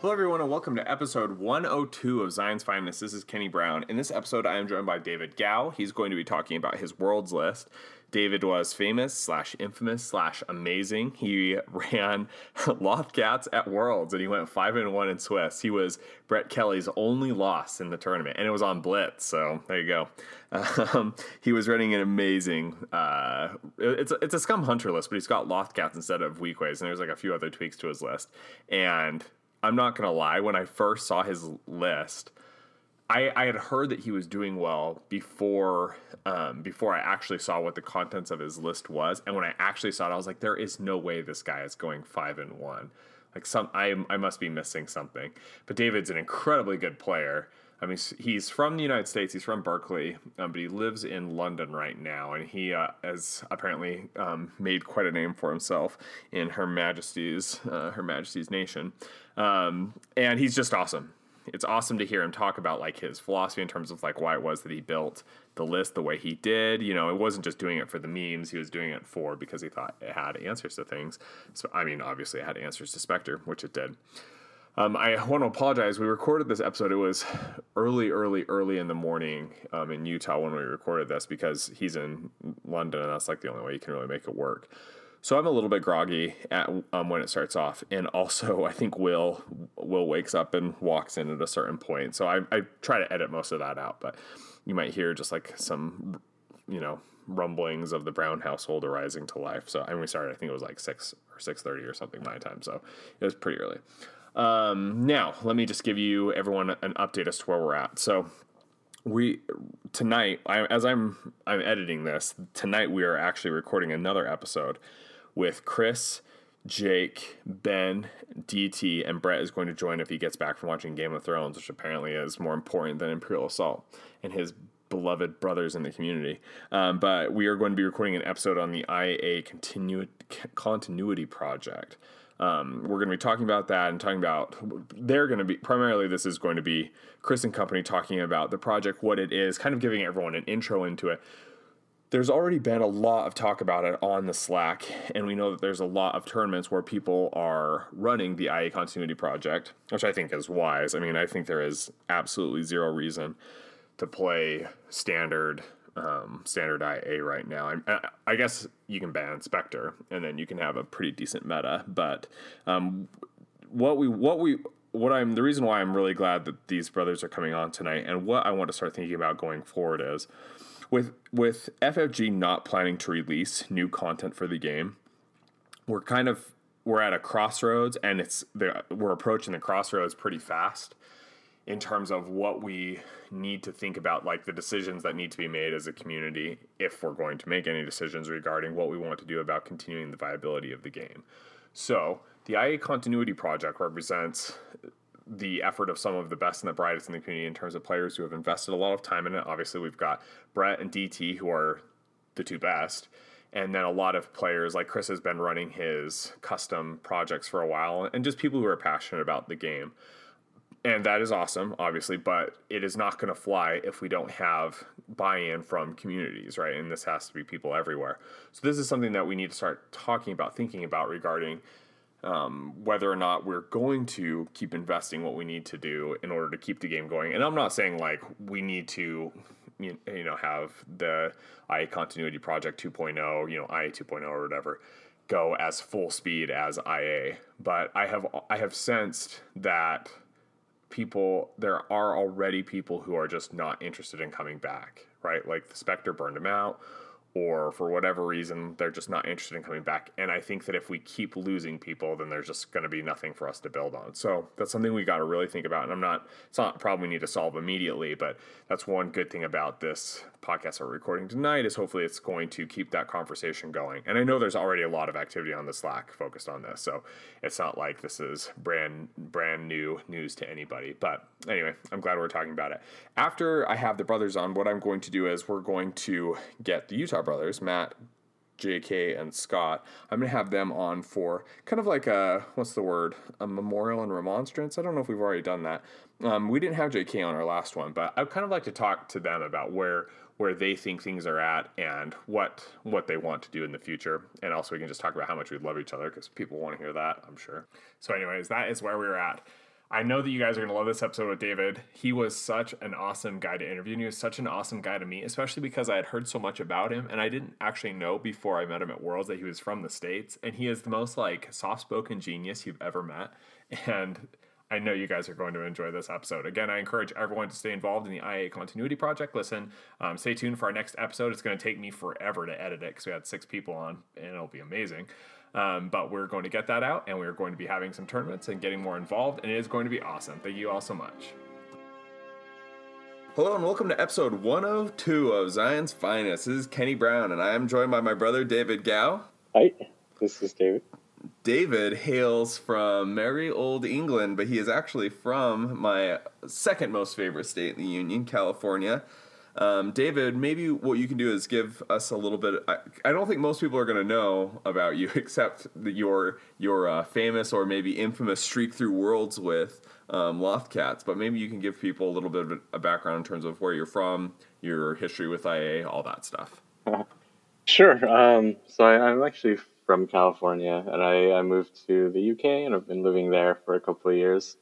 Hello, everyone, and welcome to episode 102 of Zion's Finest. This is Kenny Brown. In this episode, I am joined by David Gow. He's going to be talking about his world's list. David was famous slash infamous slash amazing. He ran Lothcats at Worlds and he went five and one in Swiss. He was Brett Kelly's only loss in the tournament, and it was on Blitz. So there you go. Um, he was running an amazing. Uh, it's a, it's a scum hunter list, but he's got Lothcats instead of Weequays, and there's like a few other tweaks to his list. And I'm not gonna lie, when I first saw his list. I, I had heard that he was doing well before um, before I actually saw what the contents of his list was, and when I actually saw it, I was like, "There is no way this guy is going five and one. Like some, I I must be missing something." But David's an incredibly good player. I mean, he's from the United States. He's from Berkeley, um, but he lives in London right now, and he uh, has apparently um, made quite a name for himself in Her Majesty's uh, Her Majesty's nation. Um, and he's just awesome it's awesome to hear him talk about like his philosophy in terms of like why it was that he built the list the way he did. You know, it wasn't just doing it for the memes; he was doing it for because he thought it had answers to things. So, I mean, obviously, it had answers to Spectre, which it did. Um, I want to apologize. We recorded this episode. It was early, early, early in the morning um, in Utah when we recorded this because he's in London, and that's like the only way you can really make it work. So I'm a little bit groggy at um, when it starts off, and also I think Will Will wakes up and walks in at a certain point. So I, I try to edit most of that out, but you might hear just like some you know rumblings of the Brown household arising to life. So mean, we started. I think it was like six or six thirty or something my time. So it was pretty early. Um, now let me just give you everyone an update as to where we're at. So we tonight I, as i'm i'm editing this tonight we are actually recording another episode with Chris, Jake, Ben, DT, and Brett is going to join if he gets back from watching Game of Thrones, which apparently is more important than Imperial Assault and his beloved brothers in the community. Um, but we are going to be recording an episode on the IA continu- continuity project. Um, we're going to be talking about that and talking about they're going to be primarily this is going to be Chris and company talking about the project, what it is, kind of giving everyone an intro into it there's already been a lot of talk about it on the Slack, and we know that there's a lot of tournaments where people are running the IA Continuity Project, which I think is wise. I mean, I think there is absolutely zero reason to play standard um, standard IA right now. I, I, guess you can ban Spectre, and then you can have a pretty decent meta. But um, what we what we what I'm the reason why I'm really glad that these brothers are coming on tonight, and what I want to start thinking about going forward is with with FFG not planning to release new content for the game, we're kind of we're at a crossroads, and it's we're approaching the crossroads pretty fast in terms of what we need to think about, like the decisions that need to be made as a community if we're going to make any decisions regarding what we want to do about continuing the viability of the game. So, the IA Continuity Project represents the effort of some of the best and the brightest in the community in terms of players who have invested a lot of time in it. Obviously, we've got Brett and DT, who are the two best. And then a lot of players, like Chris, has been running his custom projects for a while, and just people who are passionate about the game. And that is awesome, obviously, but it is not going to fly if we don't have buy in from communities, right? And this has to be people everywhere. So, this is something that we need to start talking about, thinking about regarding um, whether or not we're going to keep investing what we need to do in order to keep the game going. And I'm not saying like we need to, you know, have the IA Continuity Project 2.0, you know, IA 2.0 or whatever, go as full speed as IA. But I have I have sensed that people there are already people who are just not interested in coming back, right? Like the Spectre burned them out or for whatever reason they're just not interested in coming back and i think that if we keep losing people then there's just going to be nothing for us to build on so that's something we got to really think about and i'm not it's not a problem we need to solve immediately but that's one good thing about this podcast we're recording tonight is hopefully it's going to keep that conversation going and i know there's already a lot of activity on the slack focused on this so it's not like this is brand brand new news to anybody but anyway i'm glad we're talking about it after i have the brothers on what i'm going to do is we're going to get the utah brothers, Matt, JK, and Scott. I'm going to have them on for kind of like a, what's the word, a memorial and remonstrance. I don't know if we've already done that. Um, we didn't have JK on our last one, but I'd kind of like to talk to them about where where they think things are at and what what they want to do in the future. And also we can just talk about how much we love each other because people want to hear that, I'm sure. So anyways, that is where we're at. I know that you guys are going to love this episode with David. He was such an awesome guy to interview, and he was such an awesome guy to meet, especially because I had heard so much about him, and I didn't actually know before I met him at Worlds that he was from the States. And he is the most like soft spoken genius you've ever met. And I know you guys are going to enjoy this episode. Again, I encourage everyone to stay involved in the IA Continuity Project. Listen, um, stay tuned for our next episode. It's going to take me forever to edit it because we had six people on, and it'll be amazing. Um, but we're going to get that out, and we're going to be having some tournaments and getting more involved, and it is going to be awesome. Thank you all so much. Hello and welcome to episode 102 of Zion's Finest. This is Kenny Brown, and I am joined by my brother David Gow. Hi, this is David. David hails from merry old England, but he is actually from my second most favorite state in the Union, California. Um, David, maybe what you can do is give us a little bit. I, I don't think most people are going to know about you, except your your uh, famous or maybe infamous streak through worlds with um, Lothcats. But maybe you can give people a little bit of a background in terms of where you're from, your history with IA, all that stuff. Sure. Um, so I, I'm actually from California, and I, I moved to the UK, and I've been living there for a couple of years.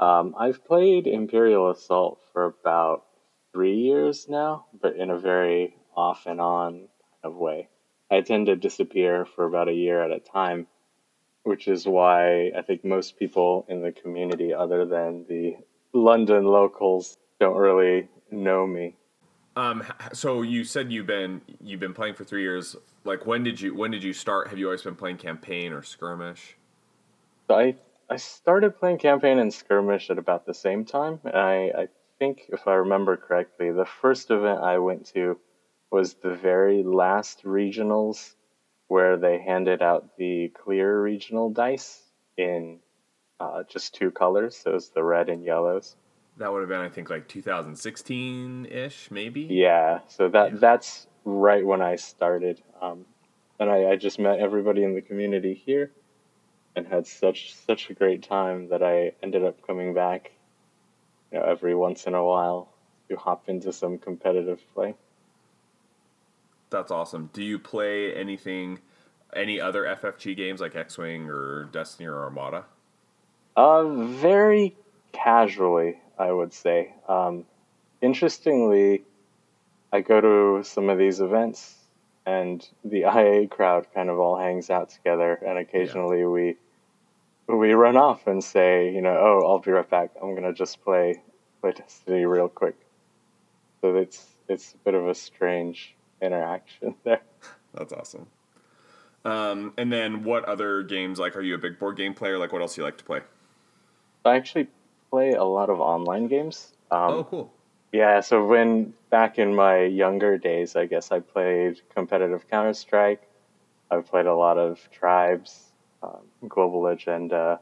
Um, I've played Imperial Assault for about three years now, but in a very off and on kind of way. I tend to disappear for about a year at a time, which is why I think most people in the community, other than the London locals, don't really know me. Um, so you said you've been you've been playing for three years. Like when did you when did you start? Have you always been playing campaign or skirmish? I I started playing campaign and skirmish at about the same time. I, I think, if I remember correctly, the first event I went to was the very last regionals where they handed out the clear regional dice in uh, just two colors. So it was the red and yellows. That would have been, I think, like 2016 ish, maybe. Yeah. So that yeah. that's right when I started, um, and I, I just met everybody in the community here, and had such such a great time that I ended up coming back you know, every once in a while to hop into some competitive play. That's awesome. Do you play anything, any other FFG games like X Wing or Destiny or Armada? Uh, very casually, I would say. Um, interestingly, I go to some of these events and the IA crowd kind of all hangs out together, and occasionally yeah. we we run off and say, you know, oh, I'll be right back. I'm gonna just play play Destiny real quick. So it's it's a bit of a strange interaction there. That's awesome. Um, and then, what other games? Like, are you a big board game player? Like, what else do you like to play? I actually play a lot of online games. Um, oh, cool. Yeah, so when back in my younger days, I guess I played competitive Counter Strike. I've played a lot of Tribes, um, Global Agenda,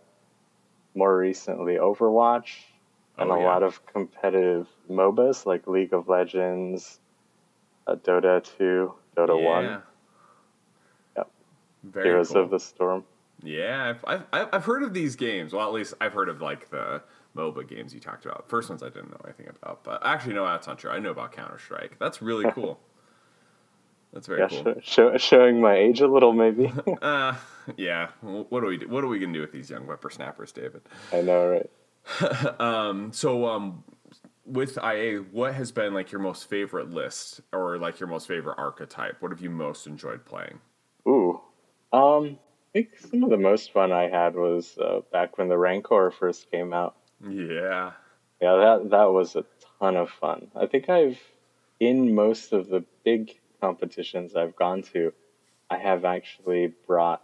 more recently Overwatch, and oh, a lot of competitive MOBAs like League of Legends, uh, Dota 2, Dota yeah. 1. Yep. Very Heroes cool. of the Storm. Yeah, I've, I've, I've heard of these games. Well, at least I've heard of like the MOBA games you talked about. First ones I didn't know anything about, but actually, no, that's not true. I know about Counter Strike. That's really cool. That's very yeah, cool. Show, showing my age a little, maybe. uh, yeah. What do we do? What are we gonna do with these young whippersnappers, David? I know, right? um, so, um, with IA, what has been like your most favorite list, or like your most favorite archetype? What have you most enjoyed playing? Ooh, um, I think some of the most fun I had was uh, back when the Rancor first came out. Yeah. Yeah, that that was a ton of fun. I think I've in most of the big competitions I've gone to, I have actually brought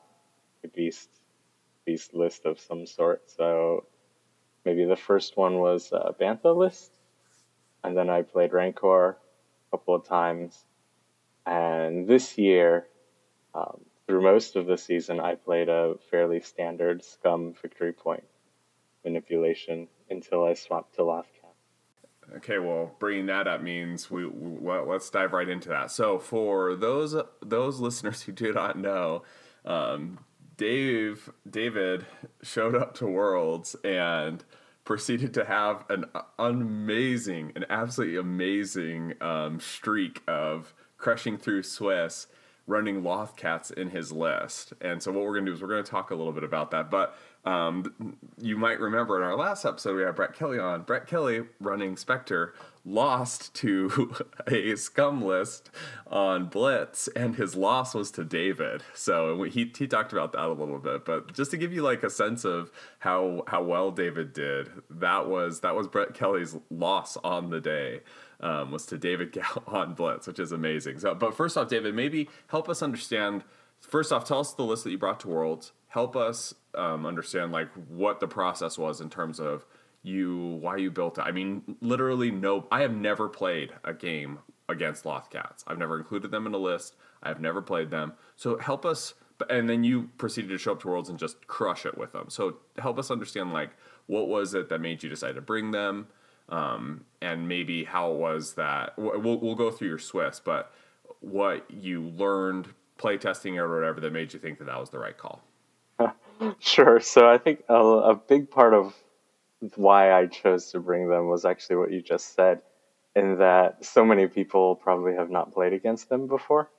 a beast beast list of some sort. So maybe the first one was a Bantha list, and then I played Rancor a couple of times. And this year, um, through most of the season, I played a fairly standard Scum victory point manipulation until I swapped to Lothcat. Okay, well, bringing that up means we, let's dive right into that. So, for those those listeners who do not know, um, Dave David showed up to Worlds and proceeded to have an amazing, an absolutely amazing um, streak of crushing through Swiss, running Lothcats in his list. And so, what we're going to do is we're going to talk a little bit about that. But Um, you might remember in our last episode we had Brett Kelly on. Brett Kelly running Spectre lost to a scum list on Blitz, and his loss was to David. So he he talked about that a little bit. But just to give you like a sense of how how well David did, that was that was Brett Kelly's loss on the day. Um, was to David Gal on Blitz, which is amazing. So, but first off, David, maybe help us understand. First off, tell us the list that you brought to Worlds help us um, understand like what the process was in terms of you why you built it. I mean, literally no. I have never played a game against Lothcats. I've never included them in a list. I've never played them. So help us. And then you proceeded to show up to Worlds and just crush it with them. So help us understand like what was it that made you decide to bring them, um, and maybe how it was that we'll we'll go through your Swiss, but what you learned playtesting or whatever that made you think that that was the right call. sure. So I think a, a big part of why I chose to bring them was actually what you just said, in that so many people probably have not played against them before.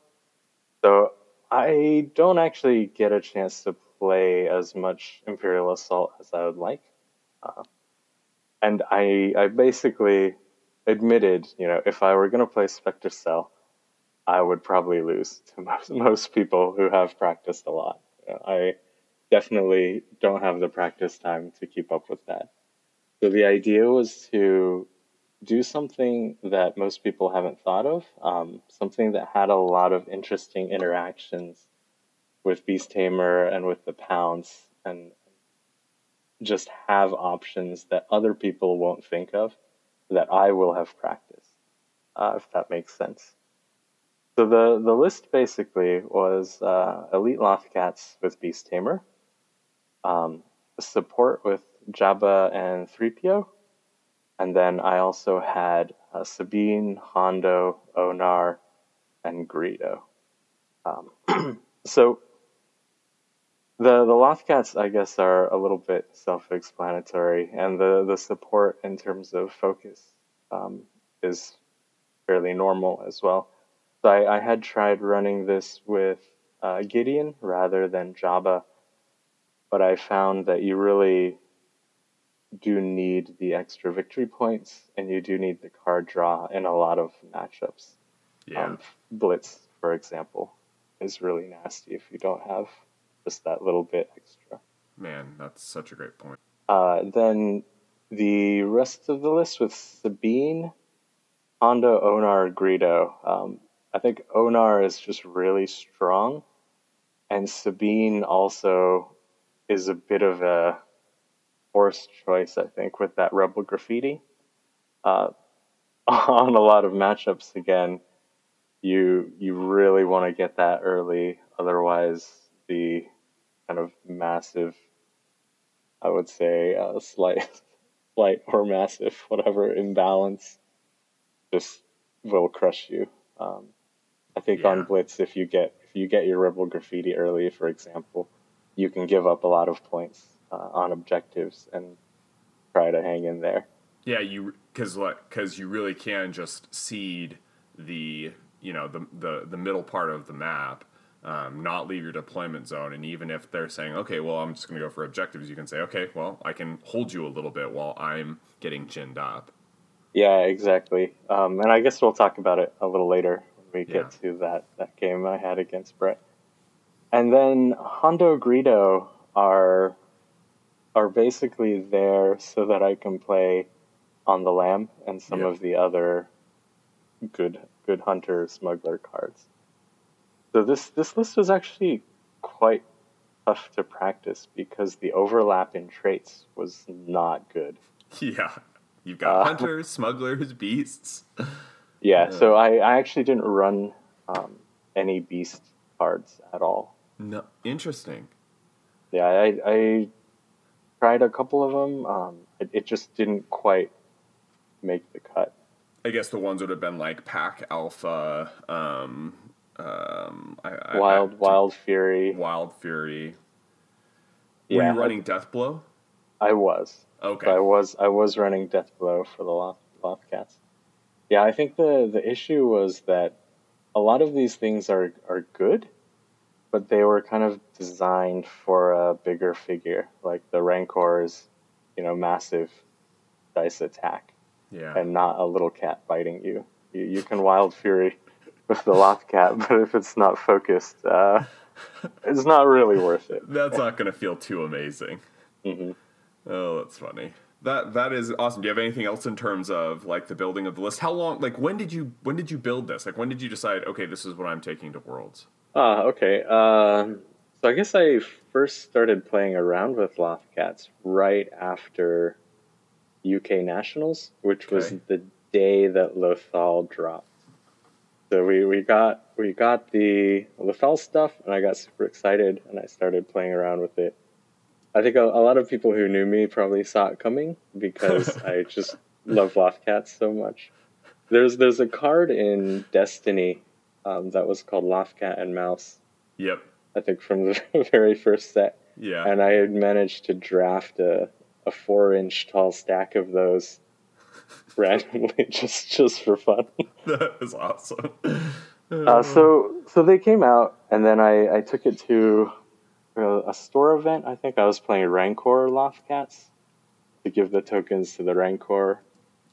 So I don't actually get a chance to play as much Imperial Assault as I would like. Uh, and I, I basically admitted, you know, if I were going to play Spectre Cell, I would probably lose to most, most people who have practiced a lot. You know, I definitely don't have the practice time to keep up with that. So the idea was to do something that most people haven't thought of, um, something that had a lot of interesting interactions with Beast Tamer and with the Pounce, and just have options that other people won't think of that I will have practiced, uh, if that makes sense. So the, the list basically was uh, Elite Lothcats with Beast Tamer, um, support with Jabba and 3PO. And then I also had uh, Sabine, Hondo, Onar, and Greedo. Um, so the the Lothcats, I guess, are a little bit self-explanatory, and the the support in terms of focus um, is fairly normal as well. So I, I had tried running this with uh, Gideon rather than Jabba but I found that you really do need the extra victory points and you do need the card draw in a lot of matchups. Yeah. Um, Blitz, for example, is really nasty if you don't have just that little bit extra. Man, that's such a great point. Uh, then the rest of the list with Sabine, Hondo, Onar, Greedo. Um, I think Onar is just really strong, and Sabine also is a bit of a forced choice, I think, with that Rebel graffiti. Uh, on a lot of matchups, again, you you really want to get that early, otherwise the kind of massive, I would say, uh, slight, slight or massive, whatever imbalance, just will crush you. Um, I think yeah. on Blitz, if you get if you get your Rebel graffiti early, for example, you can give up a lot of points uh, on objectives and try to hang in there. Yeah, you because what because you really can just cede the you know the the the middle part of the map. Um, not leave your deployment zone. And even if they're saying, okay, well, I'm just going to go for objectives, you can say, okay, well, I can hold you a little bit while I'm getting chinned up. Yeah, exactly. Um, and I guess we'll talk about it a little later when we yeah. get to that, that game I had against Brett. And then Hondo Greedo are are basically there so that I can play on the lam and some of the other good good hunter smuggler cards. So this this list was actually quite tough to practice because the overlap in traits was not good. Yeah. You've got uh, hunters, smugglers, beasts. Yeah, so I, I actually didn't run um, any beast cards at all. No, interesting. Yeah, I, I tried a couple of them. Um, it, it just didn't quite make the cut. I guess the ones would have been like Pack Alpha, um, um, I, Wild I, Wild Fury, Wild Fury. Were yeah, you running Death Blow? I was. Okay. I was I was running Death Blow for the Loth, Lothcats. Yeah, I think the the issue was that a lot of these things are are good, but they were kind of designed for a bigger figure, like the Rancor's, you know, massive dice attack, Yeah. and not a little cat biting you. You, you can Wild Fury with the Lothcat, but if it's not focused, uh, it's not really worth it. That's not going to feel too amazing. hmm Oh, that's funny. That that is awesome. Do you have anything else in terms of like the building of the list? How long? Like when did you when did you build this? Like when did you decide? Okay, this is what I'm taking to Worlds. Ah, okay. Um, so I guess I first started playing around with Lothcats right after UK Nationals, which was the day that Lothal dropped. So we, we got we got the Lothal stuff, and I got super excited, and I started playing around with it. I think a, a lot of people who knew me probably saw it coming because I just love Lothcats so much. There's there's a card in Destiny um, that was called Lothcat and Mouse. Yep. I think from the very first set, Yeah. and I had managed to draft a, a four inch tall stack of those randomly just just for fun. that is awesome. Uh, so so they came out, and then I, I took it to a, a store event. I think I was playing Rancor Lothcats to give the tokens to the Rancor.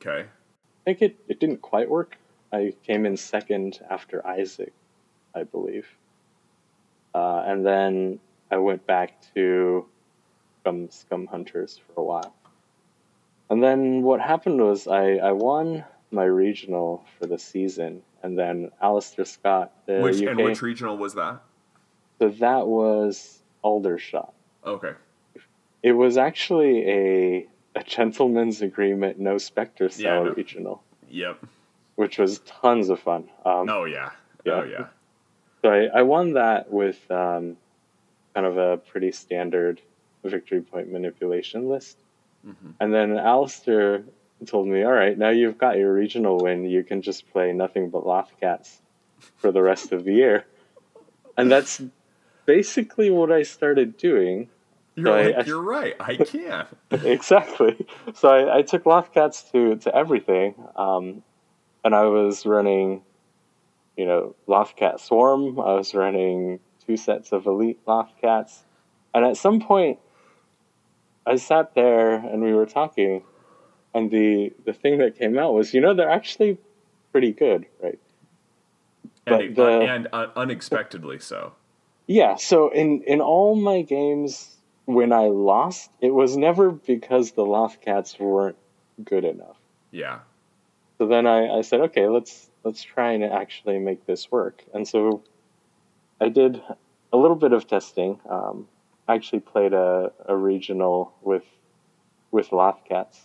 Okay. I think it, it didn't quite work. I came in second after Isaac, I believe. Uh, and then I went back to Scum, Scum Hunters for a while. And then what happened was I, I won my regional for the season, and then Alistair Scott, the which UK, and which regional was that? so that was Aldershot. Okay. It was actually a a gentleman's agreement, no Spectre cell Yeah, know. regional, Yep. which was tons of fun. Um, Oh yeah. Yeah. Oh yeah. So I, I won that with um, kind of a pretty standard victory point manipulation list. Mhm. And then Alistair told me, all right, now you've got your regional win. You can just play nothing but Lothcats for the rest of the year. And that's basically what I started doing. You're So like, I- you're right. I can. exactly. So I, I took Lothcats to, to everything. Um, and I was running, you know, Lothcat Swarm. I was running two sets of Elite Lothcats. And at some point, I sat there and we were talking. And the, the thing that came out was, you know, they're actually pretty good, right? But and, the- and uh, unexpectedly so. Yeah, so in, in all my games, when I lost, it was never because the Lothcats weren't good enough. Yeah. So then I, I said, okay, let's let's try and actually make this work. And so I did a little bit of testing. Um, I actually played a, a regional with with Lothcats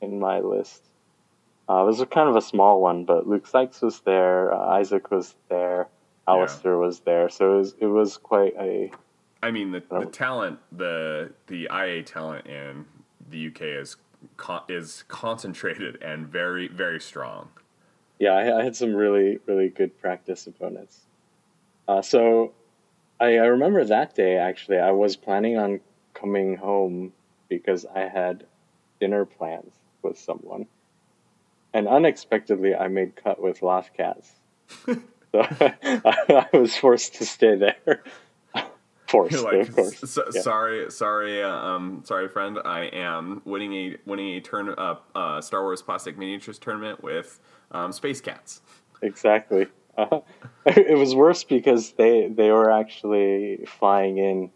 in my list. Uh, it was a kind of a small one, but Luke Sykes was there, uh, Isaac was there, Alistair was there. So it was it was quite a I mean, the, the Oh. talent, the the IA talent in the UK is con- is concentrated and very very strong. yeah, I, I had some really, really good practice opponents. Uh, so I, I remember that day actually, I was planning on coming home because I had dinner plans with someone. And unexpectedly, I made cut with Lothcats. so I, I was forced to stay there. forced, like, of course. "S- Yeah. sorry, sorry, uh, um, sorry, friend. I am winning a winning a turn uh, uh, Star Wars plastic miniatures tournament with um, Space Cats. Exactly. Uh, it was worse because they they were actually flying in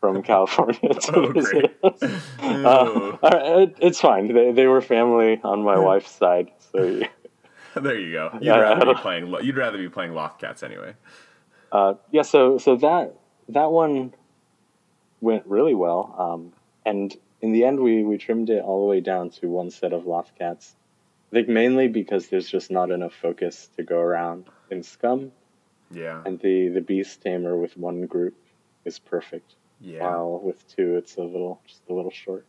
from California. To Oh, visit us. Uh, right, it, it's fine. They, they were family on my wife's side, so there you go. You'd Yeah, rather be playing. You'd rather be playing Lothcats anyway. uh, yeah. So so that that one went really well, um, and in the end, we we trimmed it all the way down to one set of Lothcats. I think mainly because there's just not enough focus to go around in Scum, Yeah. and the the Beast Tamer with one group is perfect. Yeah. While with two, it's a little just a little short.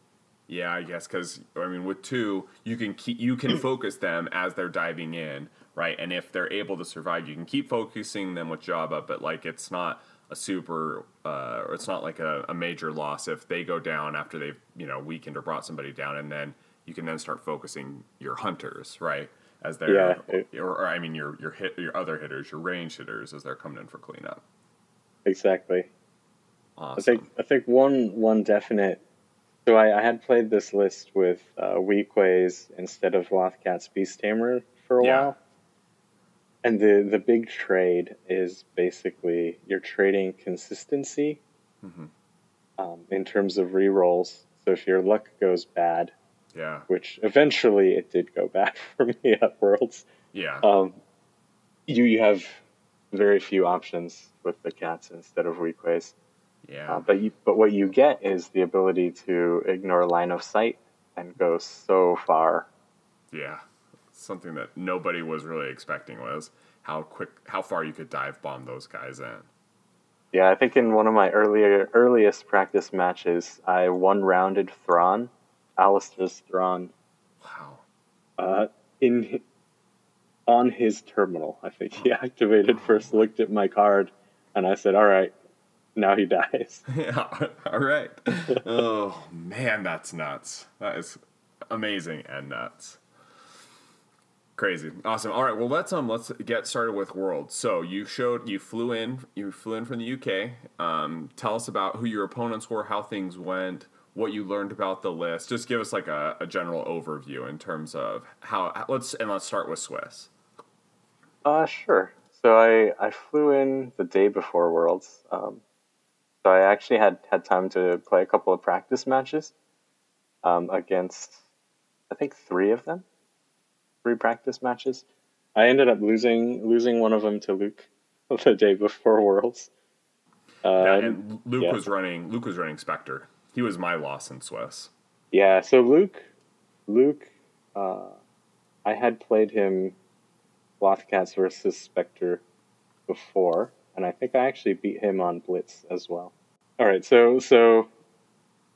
Yeah, I guess because I mean, with two, you can keep you can focus them as they're diving in, right? And if they're able to survive, you can keep focusing them with Jabba, but like it's not a super, uh, or it's not like a, a major loss if they go down after they've you know weakened or brought somebody down, and then you can then start focusing your hunters, right? As they're, Yeah, it- or, or I mean your your hit your other hitters, your range hitters, as they're coming in for cleanup. exactly. Awesome. I think I think one one definite. So I, I had played this list with uh, instead of Lothcat's Beast Tamer for a Yeah. while, and the the big trade is basically you're trading consistency Mhm. um, in terms of rerolls. So if your luck goes bad, Yeah. which eventually it did go bad for me at Worlds, Yeah. um, you you have very few options with the cats instead of Weequays. yeah. Uh, but you, but what you get is the ability to ignore line of sight and go so far. Yeah, something that nobody was really expecting was how quick, how far you could dive bomb those guys in. Yeah, I think in one of my earlier earliest practice matches, I one rounded Thrawn, Alistair's Thrawn, Wow. uh, in on his terminal. I think he activated first, looked at my card, and I said, "All right, now he dies." Yeah. All right. oh man, that's nuts. That is amazing and nuts. Crazy. Awesome. All right. Well, let's um let's get started with World. So you showed you flew in you flew in from the UK. Um, tell us about who your opponents were, how things went, what you learned about the list. Just give us like a, a general overview in terms of how. Let's and let's start with Swiss. Uh, sure. So I, I flew in the day before Worlds. Um, so I actually had, had time to play a couple of practice matches um, against, I think, three of them. Three practice matches. I ended up losing losing one of them to Luke the day before Worlds. Uh, Yeah, and Luke yeah. was running. Luke was running Spectre. He was my loss in Swiss. Yeah, so Luke, Luke, uh, I had played him Lothcats versus Spectre before, and I think I actually beat him on Blitz as well. All right, so so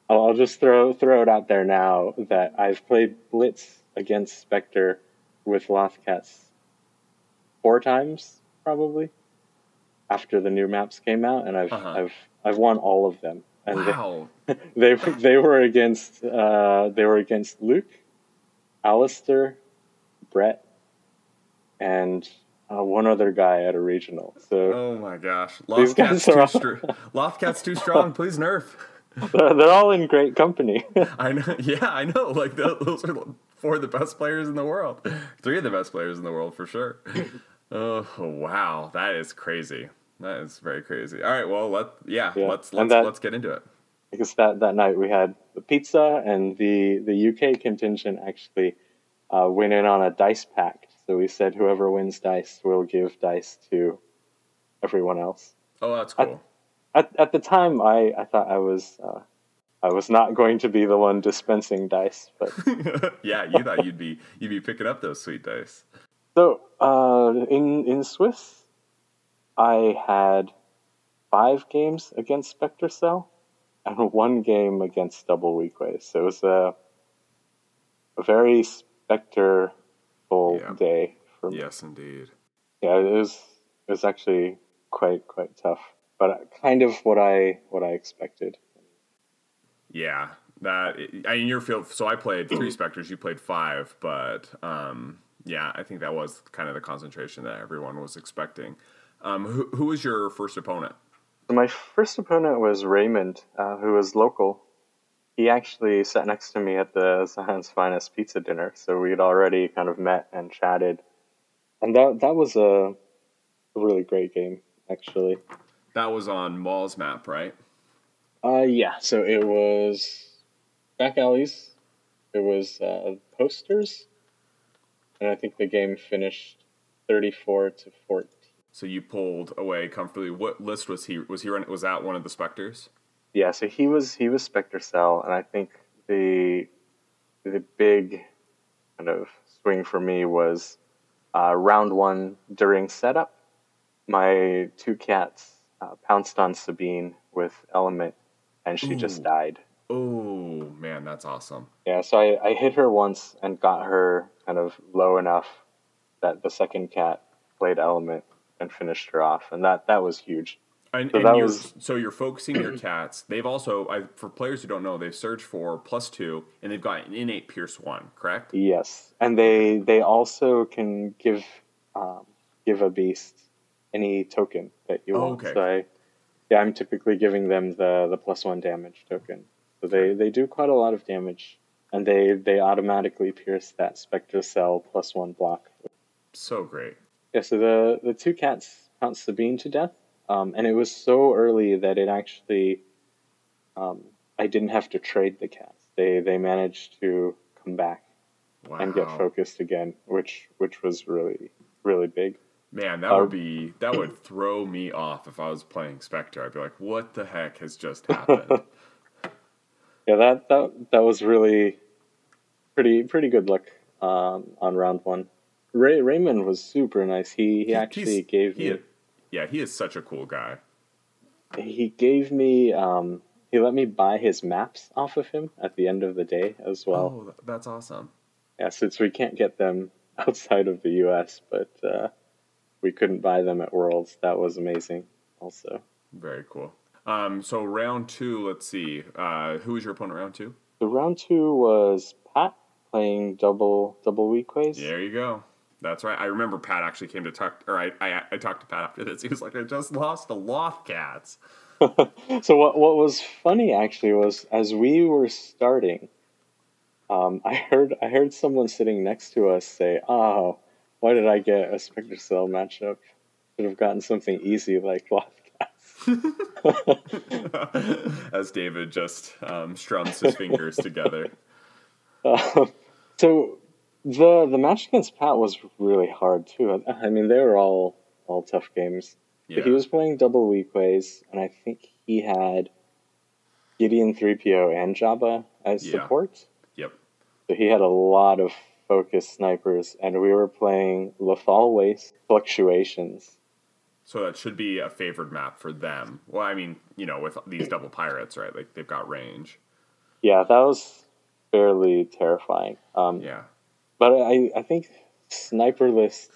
I'll, I'll just throw throw it out there now that I've played Blitz against Spectre with Lothcats four times probably after the new maps came out, and I've Uh-huh. I've I've won all of them. And Wow. they they were against uh, they were against Luke, Alistair, Brett, and uh, one other guy at a regional. So Oh my gosh. These Lothcat's are too, all- str- Lothcat's too strong. Please nerf. they're, they're all in great company. I know. Yeah, I know. Like tho- those are four of the best players in the world. Three of the best players in the world for sure. Oh wow, that is crazy. That is very crazy. All right, well let yeah, Yeah, let's let's that- let's get into it. Because that, that night we had the pizza and the the UK contingent actually uh, went in on a dice pact. So we said whoever wins dice will give dice to everyone else. Oh, that's cool. At, at the time, I, I thought I was uh, I was not going to be the one dispensing dice, but yeah, you thought you'd be you'd be picking up those sweet dice. So uh, in in Swiss, I had five games against Spectre Cell and one game against Double Weequay. So it was a a very Spectre full Yeah. day for me. Yes, indeed. Yeah, it was it was actually quite quite tough, but kind of what I what I expected. Yeah, that I mean your field. So I played three specters. You played five, but um, yeah, I think that was kind of the concentration that everyone was expecting. Um, who, who was your first opponent? So my first opponent was Raymond, uh, who was local. He actually sat next to me at the Zion's Finest pizza dinner, so we'd already kind of met and chatted, and that that was a, a really great game, actually. That was on Mall's map, right? Uh, yeah. So it was back alleys. It was uh, posters, and I think the game finished thirty-four to fourteen. So you pulled away comfortably. What list was he? Was he running? Was that one of the specters? Yeah, so he was he was Spectre Cell, and I think the the big kind of swing for me was uh, round one during setup. My two cats uh, pounced on Sabine with Element, and she just died. Oh man, that's awesome. Yeah, so I, I hit her once and got her kind of low enough that the second cat played Element and finished her off, and that that was huge. And, So and that you're, was- so you're focusing your cats. They've also, I, for players who don't know, they've searched for plus two, and they've got an innate Pierce one. Correct? Yes, and they they also can give um, give a beast any token that you Oh, want. okay. So I yeah, I'm typically giving them the the plus one damage token. So they they do quite a lot of damage, and they they automatically pierce that Spectre Cell plus one block. So great. Yeah, so the the two cats count Sabine to death, um, and it was so early that it actually, um, I didn't have to trade the cats. They they managed to come back Wow. and get focused again, which which was really really big. Man, that Uh, would be that would throw me off if I was playing Spectre. I'd be like, "What the heck has just happened?" Yeah, that that that was really pretty pretty good luck um, on round one. Ray Raymond was super nice. He he actually gave he- me yeah, he is such a cool guy. he gave me um, he let me buy his maps off of him at the end of the day as well. oh, that's awesome. Yeah, since we can't get them outside of the U.S., but uh, we couldn't buy them at Worlds. That was amazing. Also, Very cool. Um, so round two, let's see. Uh, who was your opponent round two? the round two was Pat playing double double Weequays. There you go. That's right. I remember Pat actually came to talk, or I, I, I talked to Pat after this. He was like, I just lost the Loth Cats. so what what was funny actually was as we were starting, um, I heard I heard someone sitting next to us say, "Oh, why did I get a Spectre Cell matchup? Should have gotten something easy like Lothcats." As David just um, strums his fingers together. Um, so the the match against Pat was really hard too. I, mean, they were all all tough games. Yeah. But he was playing double Weequays, and I think he had Gideon 3PO and Jabba as Yeah. support. Yep. So he had a lot of focus snipers, and we were playing Lethal Waste Fluctuations. So that should be a favored map for them. Well, I mean, you know, with these double pirates, right? Like they've got range. Yeah, that was fairly terrifying. Um, Yeah. But I, I think sniper lists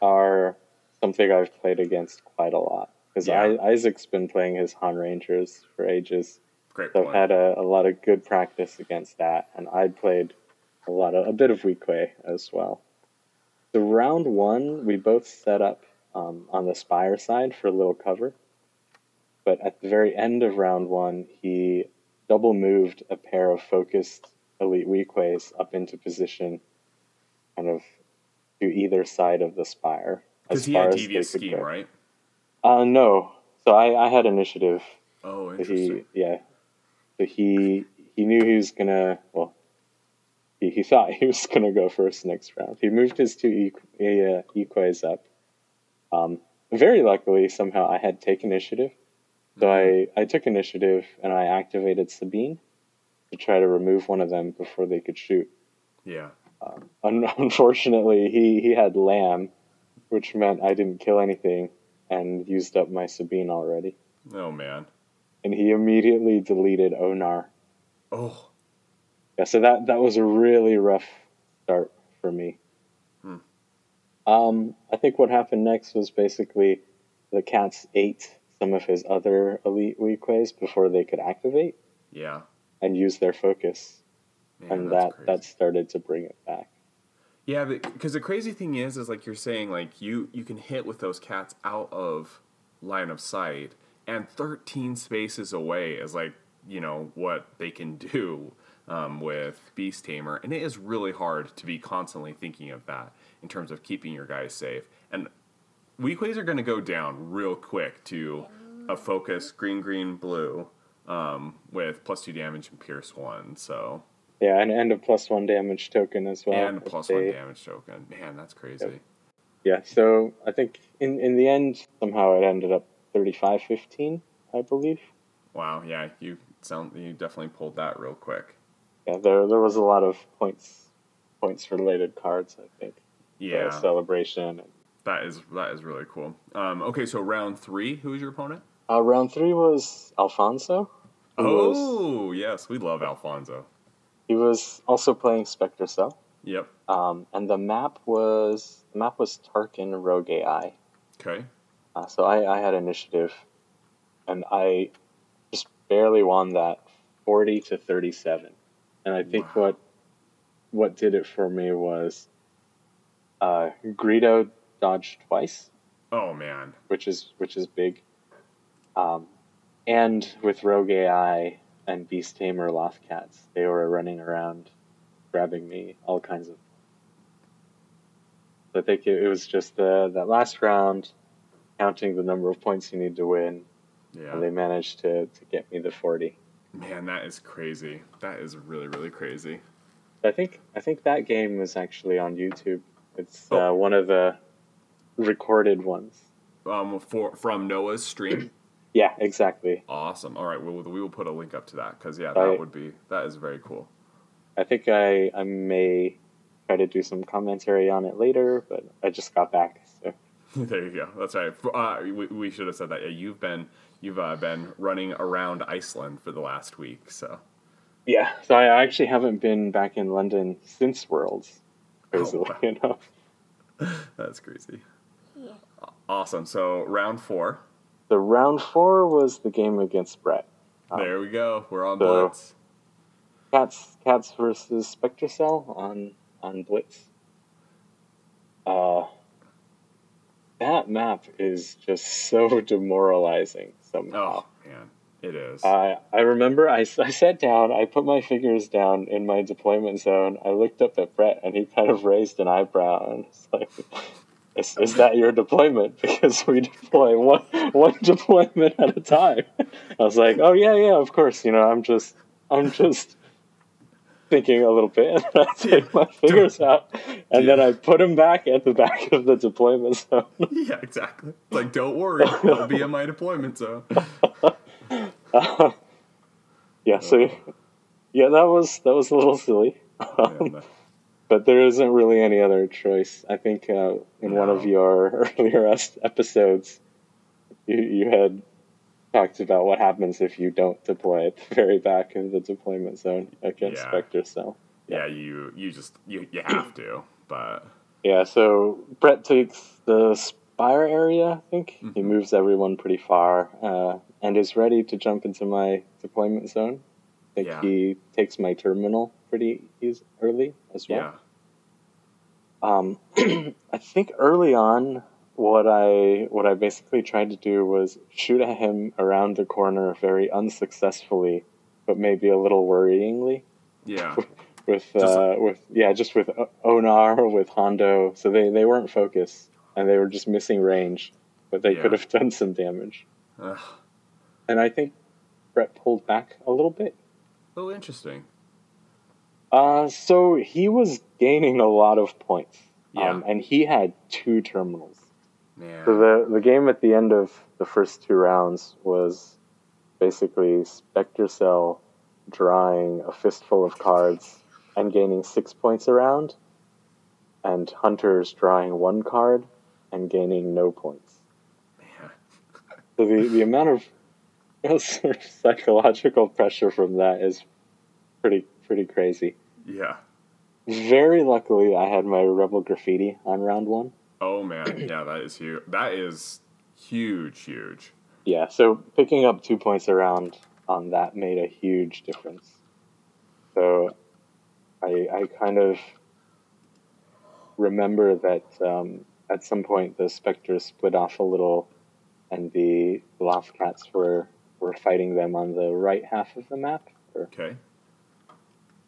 are something I've played against quite a lot. Because Yeah. Isaac's been playing his Han Rangers for ages. Great So I've had a, a lot of good practice against that, and I'd played a lot of a bit of Weequay as well. The round one, we both set up um, on the spire side for a little cover, but at the very end of round one, he double moved a pair of focused elite Weequays up into position, kind of to either side of the spire. Because as he far had devious scheme, go. right? Uh, no. So I, I had initiative Oh, interesting. he yeah so he he knew he was gonna well he, he thought he was gonna go first next round he moved his two equ- uh, equays up um, very luckily somehow i had take initiative so Mm-hmm. I, I took initiative and i activated sabine to try to remove one of them before they could shoot Yeah. Un- unfortunately he, he had lam which meant i didn't kill anything and used up my sabine already Oh man. and he immediately deleted onar Oh. Yeah, so that that was a really rough start for me. Hmm. Um, I think what happened next was basically the cats ate some of his other elite Weequays before they could activate Yeah. and use their focus, Man, and that crazy. that started to bring it back. Yeah, because the crazy thing is, is like you're saying, like you you can hit with those cats out of line of sight, and 13 spaces away is like you know what they can do um, with Beast Tamer, and it is really hard to be constantly thinking of that in terms of keeping your guys safe. And Weequays are going to go down real quick to a focus green, green, blue um, with plus two damage and pierce one. So Yeah, and, and a plus one damage token as well. and a plus they- one damage token. Man, that's crazy. Yeah, so I think in, in the end, somehow it ended up 35 15, I believe. Wow, yeah, you sound you definitely pulled that real quick. Yeah, there there was a lot of points points related cards, I think. Yeah, celebration. that is that is really cool. Um, okay, so round three, who was your opponent? Uh, round three was Alfonso. who was- Oh, yes, we love Alfonso. He was also playing Spectre Cell. Yep. Um, and the map was the map was Tarkin Rogue AI. Okay. Uh, so I, I had initiative, and I just barely won that forty to thirty seven. And I think Wow. what what did it for me was uh, Greedo dodged twice, Oh man. which is which is big. Um, and with Rogue AI and Beast Tamer Lothcats, they were running around grabbing me all kinds of. I think it, it was just the that last round, counting the number of points you need to win, Yeah. and they managed to, to get me the forty. Man, that is crazy. That is really, really crazy. I think I think that game was actually on YouTube. It's Oh. uh, one of the recorded ones. Um, for from Noah's stream. Yeah, exactly. awesome. All right, well, we will put a link up to that because yeah, I- that would be that is very cool. I think I I may try to do some commentary on it later, but I just got back, so there you go. That's right. Uh, we, we should have said that. Yeah, you've been you've uh, been running around Iceland for the last week. So yeah. So I actually haven't been back in London since Worlds, crazily wow. enough. that's crazy. Yeah. Awesome. So round four. The round four was the game against Brett. Oh. There we go. We're on So- Blitz. Cats Cats versus Spectre Cell on on Blitz. Uh, that map is just so demoralizing somehow. Oh man, it is. I I remember I, I sat down, I put my fingers down in my deployment zone. I looked up at Brett and he kind of raised an eyebrow and it's like, is, is that your deployment? Because we deploy one, one deployment at a time. I was like, oh yeah, yeah, of course. You know, I'm just, I'm just thinking a little bit. And I take my fingers out and then I put them back at the back of the deployment zone. yeah, exactly. Like, don't worry, I'll be in my deployment zone. yeah, so yeah, that was that was a little silly. Man, um, that- but there isn't really any other choice. I think uh, in one of your earlier episodes, you, you had talked about what happens if you don't deploy at the very back of the deployment zone against Yeah. Spectre Cell. yeah, you you just you you have to, but Yeah, so Brett takes the Spire area, I think. He Mhm. moves everyone pretty far uh, and is ready to jump into my deployment zone. I think Yeah. he takes my terminal pretty eas early as well. yeah, Um, I think early on, what I what I basically tried to do was shoot at him around the corner very unsuccessfully, but maybe a little worryingly. yeah, With uh, with yeah, just with Onar with Hondo, so they they weren't focused and they were just missing range, but they Yeah. could have done some damage. Ugh. And I think Brett pulled back a little bit. oh, interesting. Uh, so he was gaining a lot of points, Yeah, um, and he had two terminals. man. So the the game at the end of the first two rounds was basically Spectre Cell drawing a fistful of cards and gaining six points a round, and Hunters drawing one card and gaining no points. man. So the, the amount of sort of psychological pressure from that is pretty pretty crazy. Yeah. Very luckily, I had my Rebel Graffiti on round one. Oh man, yeah, that is huge. That is huge, huge. Yeah, so picking up two points around on that made a huge difference. So I, I kind of remember that um, at some point the specters split off a little and the Lothcats were, were fighting them on the right half of the map. Or Okay.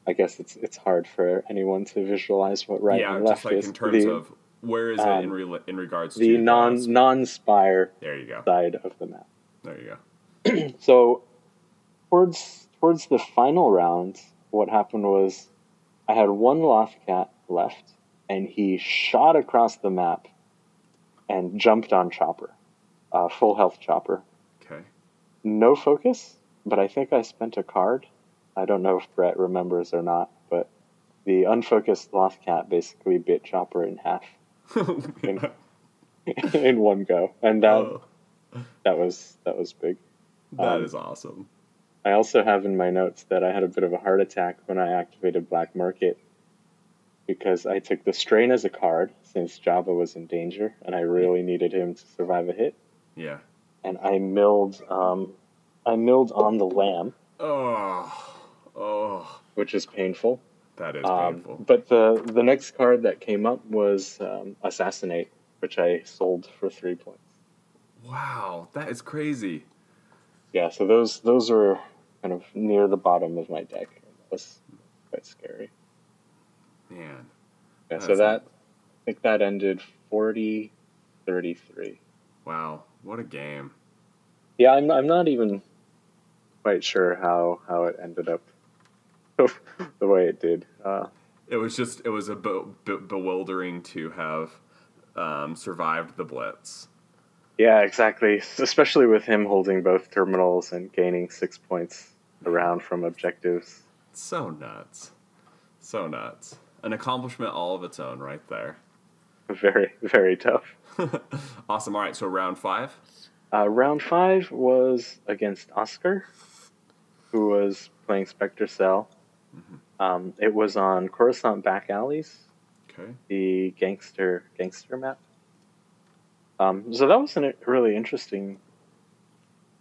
I guess it's it's hard for anyone to visualize what right yeah, and just left like is. in terms the, of where is it in um, re- in regards the to the non non spire There you go. side of the map. There you go. so towards towards the final round, what happened was I had one Lothcat left, and he shot across the map and jumped on Chopper, uh, full health Chopper. Okay. No focus, but I think I spent a card. I don't know if Brett remembers or not, but the unfocused Lothcat basically bit Chopper in half in one go, and that Oh, that was that was big. that um, is awesome. I also have in my notes that I had a bit of a heart attack when I activated Black Market because I took the strain as a card since Java was in danger and I really needed him to survive a hit. Yeah. And I milled, um, I milled on the lam, Oh, oh, which is painful. that is Um, painful. but the the next card that came up was um, Assassinate, which I sold for three points. Wow, that is crazy. yeah, so those those were kind of near the bottom of my deck. It was quite scary. Man. Yeah, so that I think that ended 40 33. Wow. What a game. Yeah, I'm I'm not even quite sure how how it ended up the way it did. Uh, It was just it was a be- be- bewildering to have um, survived the blitz. yeah, exactly. Especially with him holding both terminals and gaining six points around from objectives. So nuts. So nuts. An accomplishment all of its own right there. Very very tough. awesome. All right, so round 5. Uh, round five was against Oscar, who was playing Spectre Cell. Um, it was on Coruscant Back Alleys, Okay. the gangster gangster map. Um, so that was a really interesting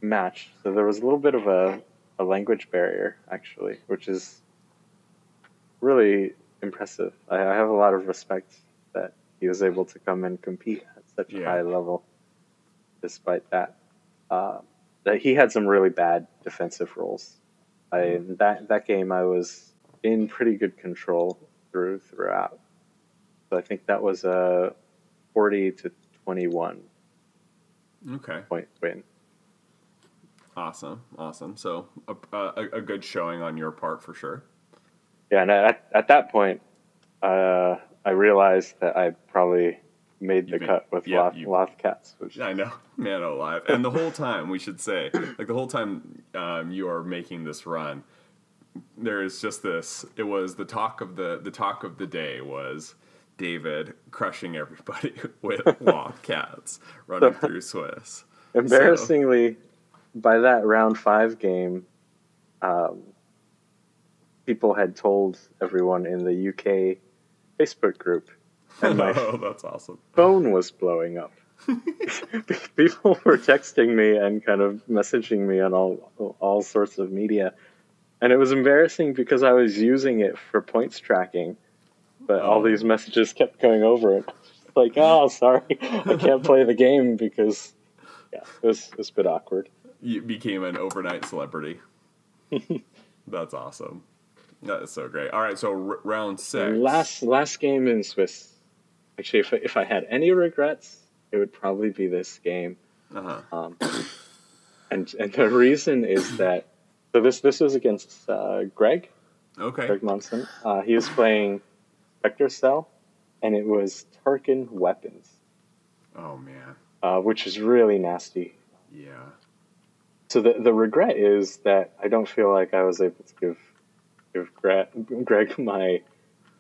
match. So there was a little bit of a, a language barrier actually, which is really impressive. I, I have a lot of respect that he was able to come and compete at such a Yeah. high level, despite that. Uh, that he had some really bad defensive roles. I that that game I was in pretty good control through throughout. So I think that was a forty to twenty one Okay. point win. Awesome. Awesome. So a, a, a good showing on your part for sure. Yeah, and at at that point, uh, I realized that I probably made the made- cut with yeah, Loth, you- Lothcats, which I know, man alive. And the whole time, we should say, like the whole time um, you are making this run, there is just this. It was the talk of the the talk of the day was David crushing everybody with Lothcats running through Swiss. Embarrassingly, by that round five game, um, people had told everyone in the UK Facebook group, and my oh, that's awesome. phone was blowing up. people were texting me and kind of messaging me on all all sorts of media, and it was embarrassing because I was using it for points tracking, but all Oh. these messages kept going over it. Like, oh, sorry, I can't play the game because, yeah, it was, it was a bit awkward. You became an overnight celebrity. that's awesome. That is so great. All right, so r- round six. Last last game in Swiss. Actually, if I, if I had any regrets, it would probably be this game. Uh-huh. Um, and and the reason is that so this this was against uh, Greg Okay. Greg Munson. Uh, he was playing Spectre Cell, and it was Tarkin weapons, Oh man. uh, which is really nasty. Yeah. So the the regret is that I don't feel like I was able to give give Greg my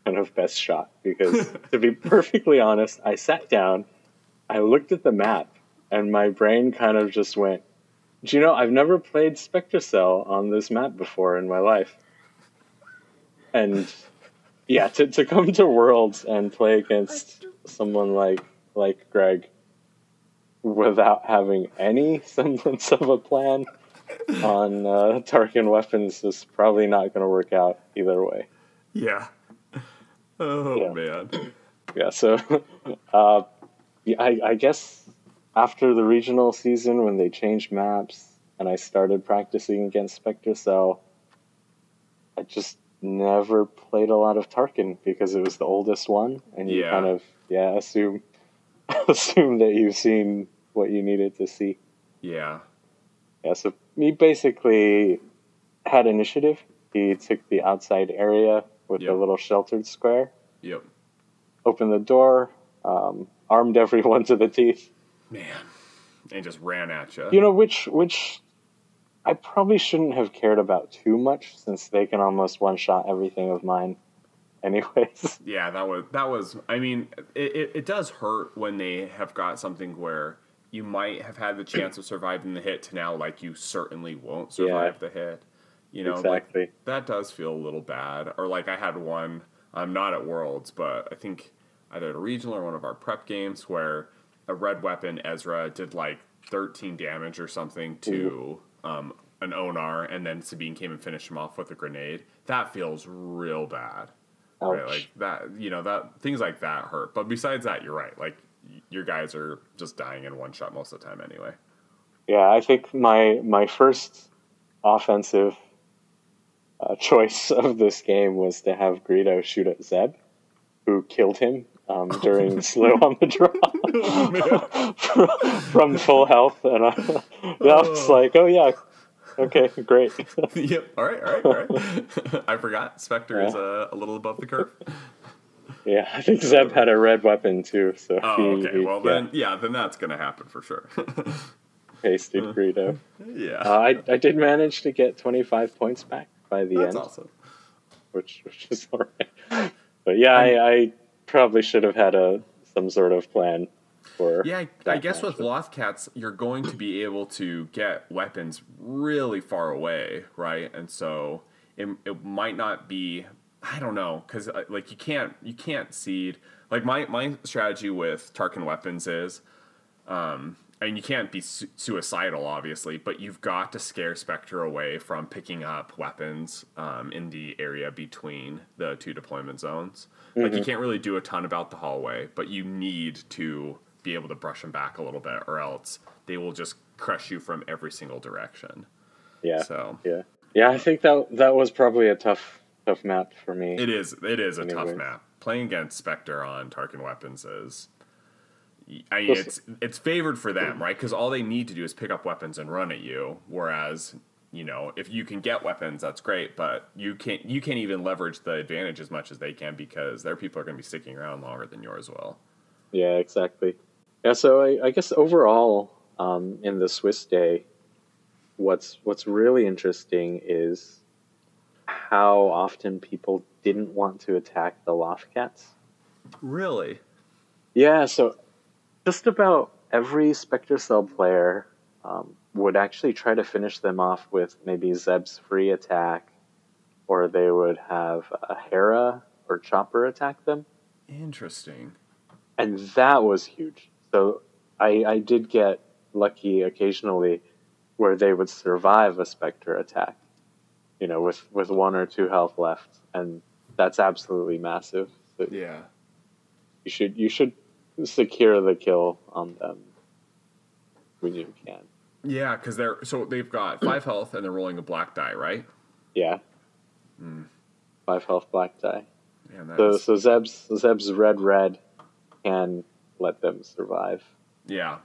kind of best shot because to be perfectly honest, I sat down, I looked at the map, and my brain kind of just went, "Do you know I've never played Spectre Cell on this map before in my life," and yeah, to to come to Worlds and play against someone like like Greg without having any semblance of a plan on uh, Tarkin weapons is probably not going to work out either way. Yeah. Oh man. Yeah, so uh, yeah, I, I guess after the regional season when they changed maps and I started practicing against Spectre Cell, I just never played a lot of Tarkin because it was the oldest one, and you Yeah. kind of yeah assume assume that you've seen what you needed to see. Yeah. Yeah, so he basically had initiative. He took the outside area with Yep. a little sheltered square, Yep. opened the door, um, armed everyone to the teeth. Man. And just ran at you. You know, which which I probably shouldn't have cared about too much since they can almost one shot everything of mine, anyways. Yeah, that was that was. I mean, it, it, it does hurt when they have got something where you might have had the chance of surviving the hit to now, like you certainly won't survive the hit. You know, like that does feel a little bad. Or like I had one. I'm not at Worlds, but I think either at a regional or one of our prep games where a red weapon Ezra did like 13 damage or something to um, an Onar, and then Sabine came and finished him off with a grenade. That feels real bad. Ouch. Right, like that, you know, that things like that hurt. But besides that, you're right. Like y- your guys are just dying in one shot most of the time anyway. Yeah, I think my my first offensive uh, choice of this game was to have Greedo shoot at Zeb, who killed him um, during slow on the draw from, from full health, and I, that was like, oh yeah, okay, great. yep. All right. All right. All right. I forgot. Spectre is a, a little above the curve. Yeah, I think Zeb had a red weapon too. So Oh, he, okay. he- Well, yeah, then, yeah, then that's gonna happen for sure. pasted Greedo. yeah. Uh, I I did manage to get twenty five points back by the that's end, awesome. which which is alright. But yeah, I, I probably should have had a some sort of plan for. Yeah, I, guess with. Lothcats, you're going to be able to get weapons really far away, right? And so it, it might not be. I don't know, because like you can't you can't cede. Like my my strategy with Tarkin weapons is, um, and you can't be su- suicidal, obviously, but you've got to scare Spectre away from picking up weapons um, in the area between the two deployment zones. Like you can't really do a ton about the hallway, but you need to be able to brush them back a little bit, or else they will just crush you from every single direction. yeah, So yeah, yeah. I think that that was probably a tough tough map for me. it is it is a tough map. Playing against Spectre on Tarkin weapons is. I mean, it's it's favored for them, right? Because all they need to do is pick up weapons and run at you. Whereas, you know, if you can get weapons, that's great, but you can't you can't even leverage the advantage as much as they can because their people are going to be sticking around longer than yours will. Yeah, exactly. Yeah, so I, I guess overall, um, in the Swiss day, what's what's really interesting is how often people didn't want to attack the Lothcats. Really? Yeah, so just about every Spectre Cell player um, would actually try to finish them off with maybe Zeb's free attack, or they would have a Hera or Chopper attack them. Interesting. and that was huge. So I, I did get lucky occasionally where they would survive a Spectre attack, you know, with, with one or two health left, and that's absolutely massive. So Yeah. you should you should secure the kill on them when you can. Yeah, because they're so they've got five health and they're rolling a black die, right? Yeah. Five health black die. Man, So is- so Zeb's Zeb's red red can let them survive. yeah.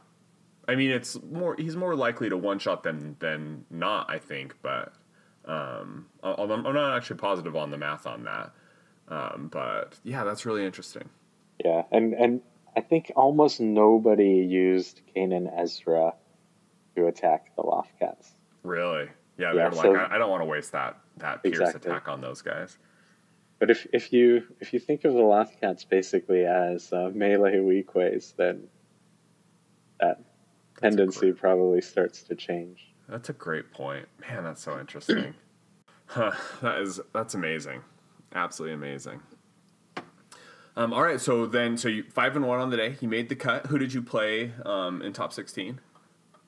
I mean, it's more he's more likely to one shot than than not, I think. But um, although I'm I'm not actually positive on the math on that. Um, but yeah, that's really interesting. Yeah, and and I think almost nobody used Kanan Ezra to attack the Lothcats. Really? Yeah, Yeah, so- like, I, I don't want to waste that that Pierce Exactly. attack on those guys. But if if you if you think of the Lothcats basically as uh, melee Weequays, then that tendency probably starts to change. That's a great point. Man, that's so interesting. huh, that is that's amazing. Absolutely amazing. Um, all right, so then so you five and one on the day. You made the cut. Who did you play um, in top sixteen?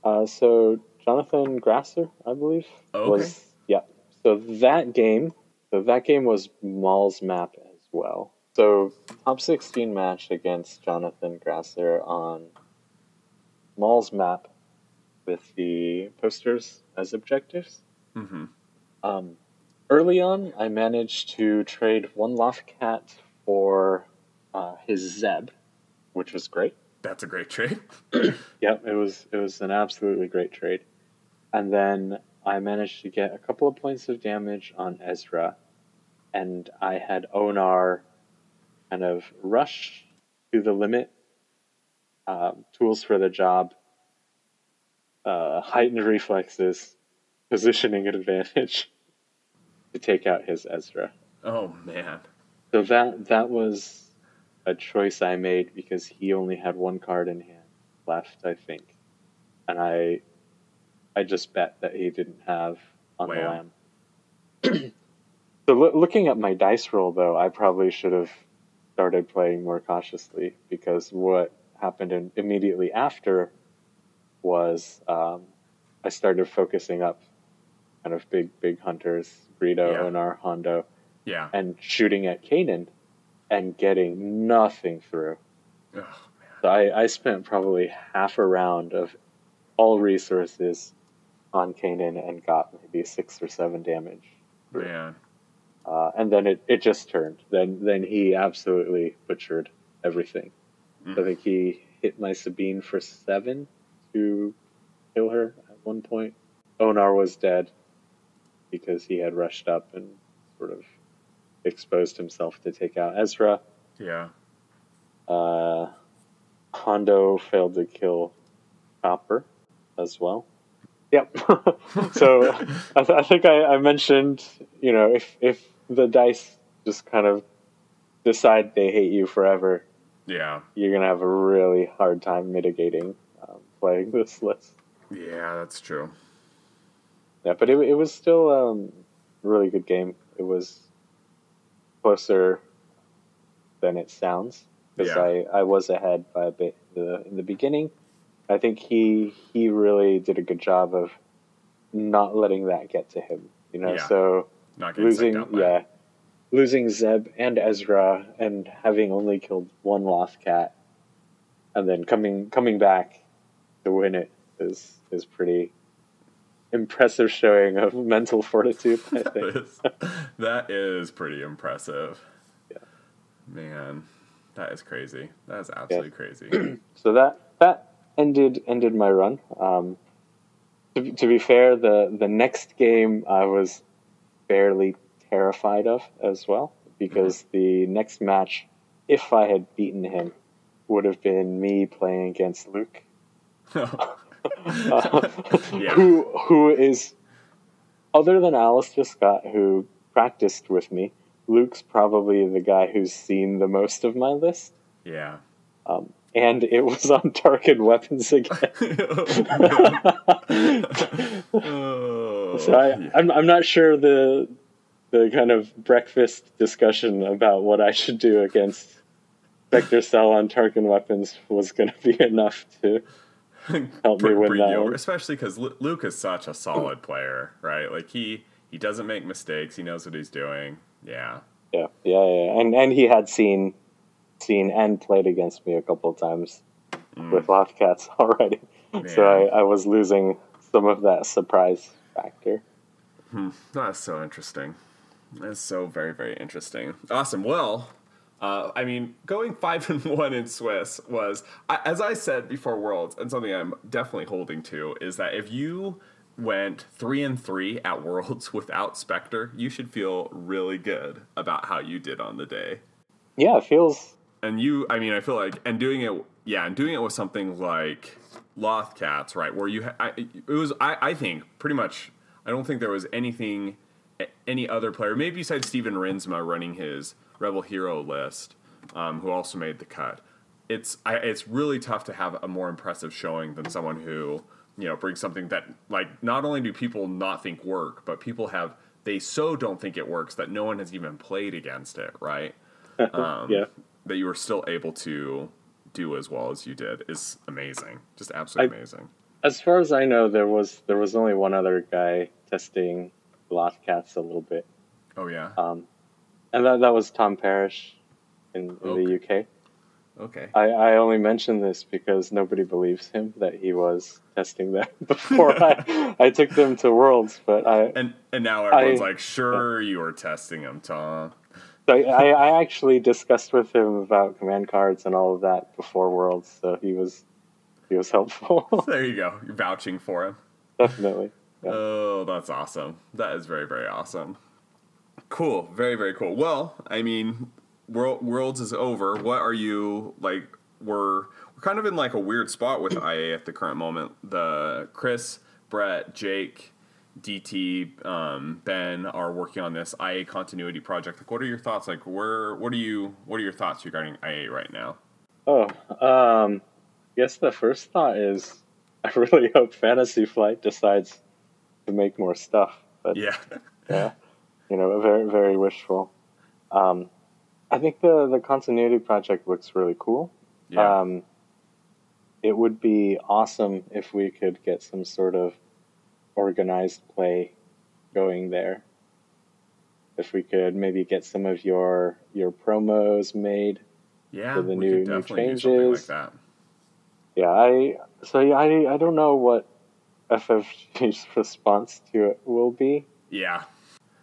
Uh, so Jonathan Grasser, I believe, Okay. was yeah. So that game, so that game was Maul's map as well. So top sixteen match against Jonathan Grasser on Maul's map with the posters as objectives. Mm-hmm. Um, early on, I managed to trade one Loft Cat for uh, his Zeb, which was great. That's a great trade. Yep, it was it was an absolutely great trade. And then I managed to get a couple of points of damage on Ezra, and I had Onar kind of rush to the limit. Um, tools for the job, uh, heightened reflexes, positioning advantage to take out his Ezra. Oh man. So that that was a choice I made because he only had one card in hand left, I think, and I I just bet that he didn't have on Wow. the lam. so loo- looking at my dice roll, though, I probably should have started playing more cautiously because what happened in, immediately after was um, I started focusing up kind of big big hunters, Greedo, Yeah. Onar, Hondo Yeah. and shooting at Kanan and getting nothing through. Ugh, So I, I spent probably half a round of all resources on Kanan and got maybe six or seven damage. Man. Uh, and then it, it just turned. Then then he absolutely butchered everything. Mm. I think he hit my Sabine for seven to kill her at one point. Onar was dead because he had rushed up and sort of exposed himself to take out Ezra. Yeah. Uh, Hondo failed to kill Chopper as well. Yep. so I, th- I think I, I mentioned, you know, if if the dice just kind of decide they hate you forever, Yeah. you're gonna have a really hard time mitigating um, playing this list. Yeah, that's true. Yeah, but it it was still um, a really good game. It was closer than it sounds because Yeah. I, I was ahead by a bit the, in the beginning. I think he he really did a good job of not letting that get to him. You know, Yeah. so Not losing by it. yeah, losing Zeb and Ezra and having only killed one Lothcat, and then coming coming back to win it is is pretty impressive showing of mental fortitude. I think. is, that is pretty impressive. Yeah. Man, that is crazy. That is absolutely crazy. so that that ended ended my run. Um, to, be- to be fair, the the next game I was fairly terrified of as well because the next match, if I had beaten him, would have been me playing against Luke, uh, Yeah. who who is other than Alistair Scott, who practiced with me. Luke's probably the guy who's seen the most of my list. yeah. Um, and it was on Tarkin weapons again. oh, so I, yeah. I'm, I'm not sure the the kind of breakfast discussion about what I should do against Spectre Cell on Tarkin weapons was going to be enough to help me win bring that over, especially because Luke is such a solid player, right? Like he he doesn't make mistakes. He knows what he's doing. Yeah. Yeah, yeah, yeah, and and he had seen seen and played against me a couple of times Mm. with Lothcats already, so I, I was losing some of that surprise factor. That's so interesting. That's so very, very interesting. Awesome. Well, uh, I mean, going five and one in Swiss was, as I said before Worlds, and something I'm definitely holding to is that if you went three and three at Worlds without Spectre, you should feel really good about how you did on the day. Yeah, it feels And you, I mean, I feel like, and doing it, yeah, and doing it with something like Lothcats, right, where you, ha- I, it was, I, I think, pretty much, I don't think there was anything, any other player, maybe besides Steven Rinsma running his Rebel Hero list, um, who also made the cut. It's, I, it's really tough to have a more impressive showing than someone who, you know, brings something that, like, not only do people not think work, but people have, they so don't think it works that no one has even played against it, right? Um, yeah. that you were still able to do as well as you did is amazing. Just absolutely I- amazing. As far as I know, there was there was only one other guy testing Lothcats a little bit, Oh yeah. um, and that that was Tom Parrish in, in the UK. Okay. I, I only mention this because nobody believes him that he was testing them before I, I took them to Worlds. But I, And and now everyone's I- like, sure, you were testing him, Tom. I, I actually discussed with him about command cards and all of that before Worlds, so he was he was helpful. There you go. You're vouching for him. Definitely. Yeah. Oh, that's awesome. That is very, very awesome. Cool. Very, very cool. Well, I mean, World, Worlds is over. What are you like? We're we're kind of in like a weird spot with IA at the current moment. The Chris, Brett, Jake, DT, um, Ben are working on this IA continuity project. Like, what are your thoughts? Like, where? What are you? What are your thoughts regarding IA right now? Oh, um, I guess the first thought is I really hope Fantasy Flight decides to make more stuff. But Yeah. yeah, you know, very very wishful. Um, I think the the continuity project looks really cool. Yeah. Um, it would be awesome if we could get some sort of organized play going there. If we could maybe get some of your your promos made yeah. for the we new- could new definitely do something like changes. that. Yeah, I so yeah, I I don't know what FFG's response to it will be. Yeah.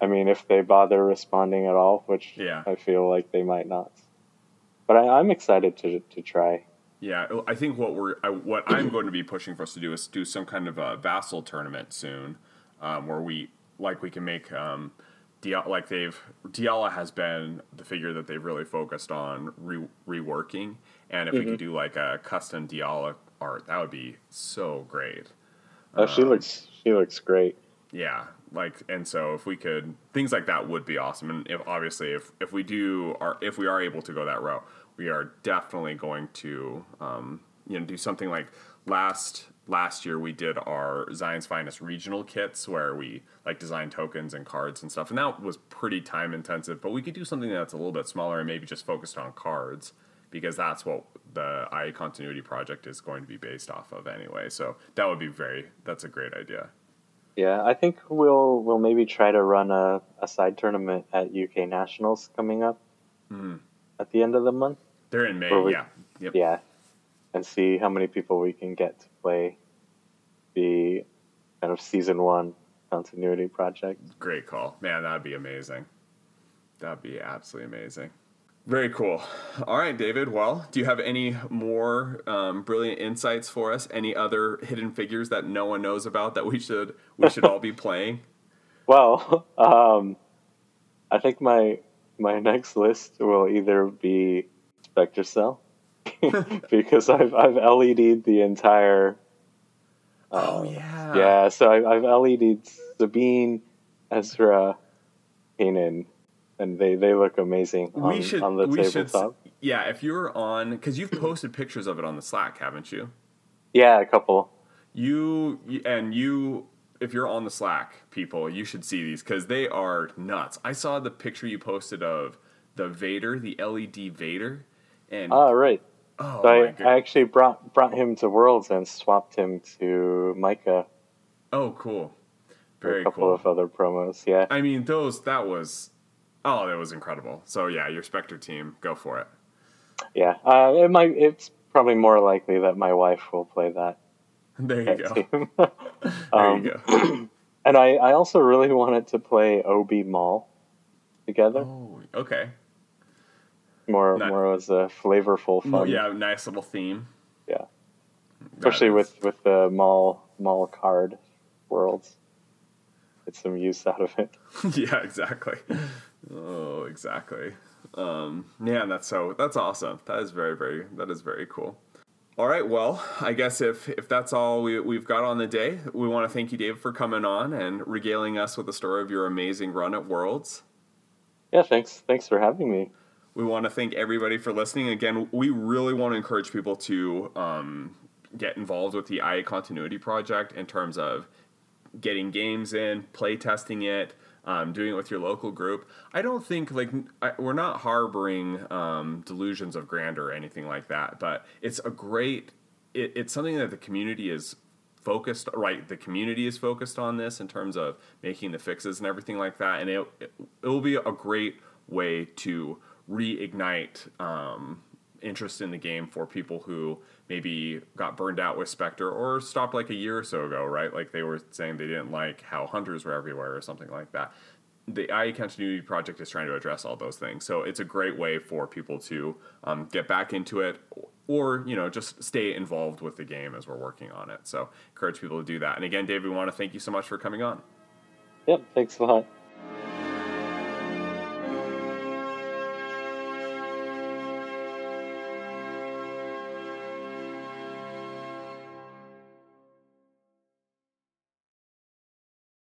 I mean, if they bother responding at all, which Yeah. I feel like they might not. But I, I'm excited to to try. Yeah, I think what we're I, what I'm going to be pushing for us to do is do some kind of a vassal tournament soon, um, where we like we can make um, Diala, like they've Diala has been the figure that they've really focused on re, reworking, and if we could do like a custom Diala art, that would be so great. Oh, she looks she looks great. Yeah, like and so if we could things like that would be awesome. And if obviously if if we do are if we are able to go that route, we are definitely going to um, you know do something like last last year we did our Zion's Finest regional kits where we like designed tokens and cards and stuff, and that was pretty time intensive. But we could do something that's a little bit smaller and maybe just focused on cards because that's what the IA continuity project is going to be based off of anyway. So that would be very that's a great idea. Yeah, I think we'll we'll maybe try to run a, a side tournament at UK Nationals coming up mm-hmm. at the end of the month. They're in May, we- yeah. Yep. Yeah, and see how many people we can get to play the kind of season one continuity project. Great call. Man, that'd be amazing. That'd be absolutely amazing. Very cool. All right, David. Well, do you have any more um, brilliant insights for us? Any other hidden figures that no one knows about that we should we should all be playing? Well, um, I think my my next list will either be Spectre Cell because I've I've LED'd the entire oh yeah. yeah. So I've, I've LED'd Sabine, Ezra, Kanan, and they they look amazing on, we should on the we should tabletop. yeah. If you're on because you've posted pictures of it on the Slack, haven't you? Yeah, a couple. You and you, if you're on the Slack, people, you should see these because they are nuts. I saw the picture you posted of the Vader, the LED Vader, and Oh, right. oh So my I, I actually brought brought him to Worlds and swapped him to Micah oh cool, very a couple cool. of other promos. Yeah. I mean, those that was, oh, that was incredible. So yeah, your Spectre team, go for it. Yeah, uh, it might. It's probably more likely that my wife will play that, There you go. There um, you go. and I, I also really wanted to play Ob Maul together, Oh, okay. more Nice. more as a flavorful fun. Well, yeah, nice little theme. Yeah. Especially is- with with the mall mall card worlds. Get some use out of it. yeah, exactly. Oh, exactly. Um, yeah, that's so that's awesome. That is very, very that is very cool. All right, well, I guess if if that's all we, we've got on the day, we want to thank you, Dave, for coming on and regaling us with the story of your amazing run at Worlds. Yeah, thanks thanks for having me. We want to thank everybody for listening. Again, we really want to encourage people to um, get involved with the IA Continuity Project in terms of getting games in, play testing it, um, doing it with your local group. I don't think like I, we're not harboring um, delusions of grandeur or anything like that, but it's a great. It, it's something that the community is focused right the community is focused on this in terms of making the fixes and everything like that and it, it, it will be a great way to reignite um, interest in the game for people who maybe got burned out with Spectre or stopped like a year or so ago, right? Like they were saying they didn't like how hunters were everywhere or something like that. The IA Continuity Project is trying to address all those things. So it's a great way for people to um, get back into it or, you know, just stay involved with the game as we're working on it. So encourage people to do that. And again, Dave, we want to thank you so much for coming on. Yep, thanks a lot.